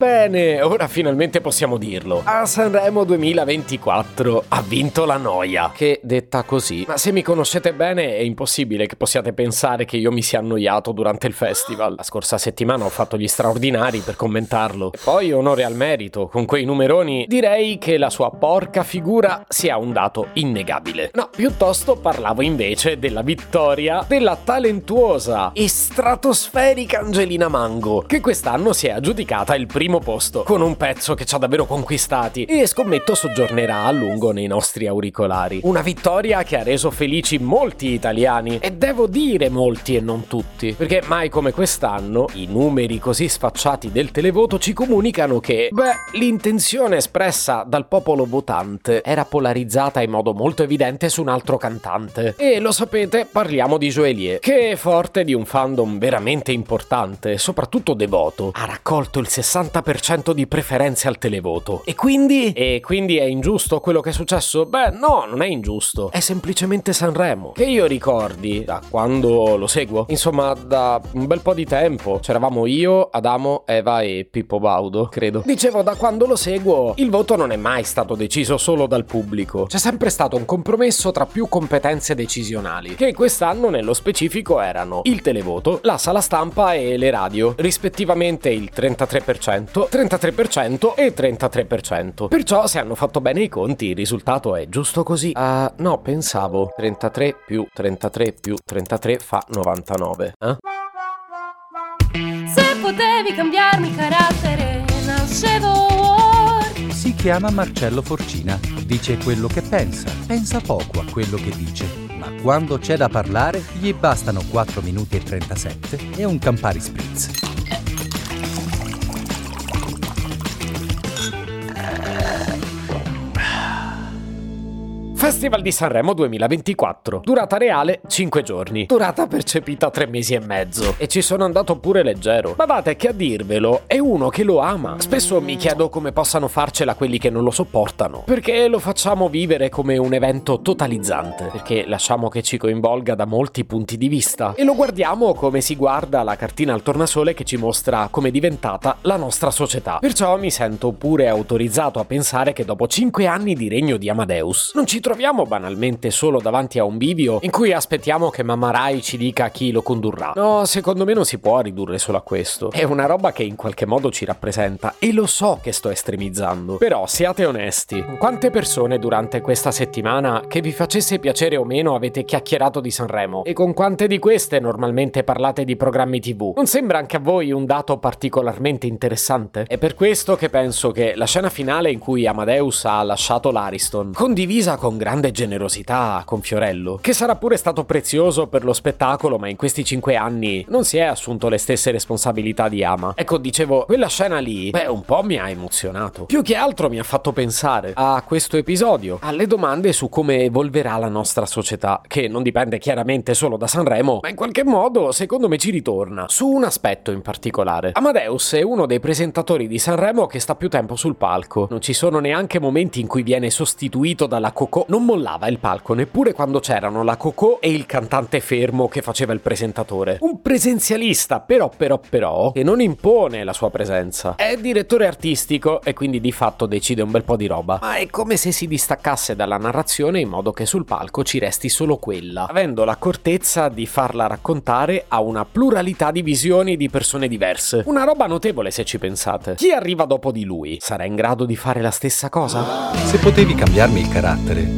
Bene, ora finalmente possiamo dirlo. A Sanremo 2024 ha vinto la noia. Che detta così. Ma se mi conoscete bene è impossibile che possiate pensare che io mi sia annoiato durante il festival. La scorsa settimana ho fatto gli straordinari per commentarlo. E poi onore al merito, con quei numeroni direi che la sua porca figura sia un dato innegabile. No, piuttosto parlavo invece della vittoria della talentuosa e stratosferica Angelina Mango, che quest'anno si è aggiudicata il primo primo posto, con un pezzo che ci ha davvero conquistati e scommetto soggiornerà a lungo nei nostri auricolari. Una vittoria che ha reso felici molti italiani e devo dire molti e non tutti, perché mai come quest'anno i numeri così sfacciati del televoto ci comunicano che, beh, l'intenzione espressa dal popolo votante era polarizzata in modo molto evidente su un altro cantante. E lo sapete, parliamo di Joelie, che è forte di un fandom veramente importante, soprattutto devoto. Ha raccolto il 60 40% di preferenze al televoto. E quindi? E quindi è ingiusto quello che è successo? Beh, no, non è ingiusto. È semplicemente Sanremo. Che io ricordi, da quando lo seguo, insomma, da un bel po' di tempo, c'eravamo io, Adamo, Eva e Pippo Baudo, credo. Dicevo, da quando lo seguo, il voto non è mai stato deciso solo dal pubblico. C'è sempre stato un compromesso tra più competenze decisionali, che quest'anno nello specifico erano il televoto, la sala stampa e le radio, rispettivamente il 33%, 33% e 33%. Perciò se hanno fatto bene i conti il risultato è giusto così. Uh, no, pensavo 33 più 33 più 33 fa 99. Eh? Se potevi cambiarmi carattere, nascevo si chiama Marcello Forcina. Dice quello che pensa, pensa poco a quello che dice, ma quando c'è da parlare gli bastano 4 minuti e 37 e un Campari Spritz. Festival di Sanremo 2024. Durata reale 5 giorni. Durata percepita 3 mesi e mezzo. E ci sono andato pure leggero. Badate che a dirvelo è uno che lo ama. Spesso mi chiedo come possano farcela quelli che non lo sopportano. Perché lo facciamo vivere come un evento totalizzante. Perché lasciamo che ci coinvolga da molti punti di vista. E lo guardiamo come si guarda la cartina al tornasole che ci mostra come è diventata la nostra società. Perciò mi sento pure autorizzato a pensare che dopo 5 anni di regno di Amadeus non ci troviamo banalmente solo davanti a un bivio in cui aspettiamo che Mamma Rai ci dica chi lo condurrà. No, secondo me non si può ridurre solo a questo. È una roba che in qualche modo ci rappresenta e lo so che sto estremizzando. Però siate onesti, quante persone durante questa settimana, che vi facesse piacere o meno, avete chiacchierato di Sanremo? E con quante di queste normalmente parlate di programmi TV? Non sembra anche a voi un dato particolarmente interessante? È per questo che penso che la scena finale in cui Amadeus ha lasciato l'Ariston, condivisa con grande generosità con Fiorello, che sarà pure stato prezioso per lo spettacolo, ma in questi cinque anni non si è assunto le stesse responsabilità di Ama. Ecco, dicevo, quella scena lì, beh, un po' mi ha emozionato. Più che altro mi ha fatto pensare a questo episodio, alle domande su come evolverà la nostra società, che non dipende chiaramente solo da Sanremo, ma in qualche modo, secondo me, ci ritorna su un aspetto in particolare. Amadeus è uno dei presentatori di Sanremo che sta più tempo sul palco. Non ci sono neanche momenti in cui viene sostituito dalla Coco non mollava il palco neppure quando c'erano la Coco e il cantante fermo che faceva il presentatore. Un presenzialista, però, però, però, che non impone la sua presenza. È direttore artistico e quindi di fatto decide un bel po' di roba, ma è come se si distaccasse dalla narrazione in modo che sul palco ci resti solo quella, avendo l'accortezza di farla raccontare a una pluralità di visioni di persone diverse. Una roba notevole se ci pensate. Chi arriva dopo di lui sarà in grado di fare la stessa cosa? Se potevi cambiarmi il carattere,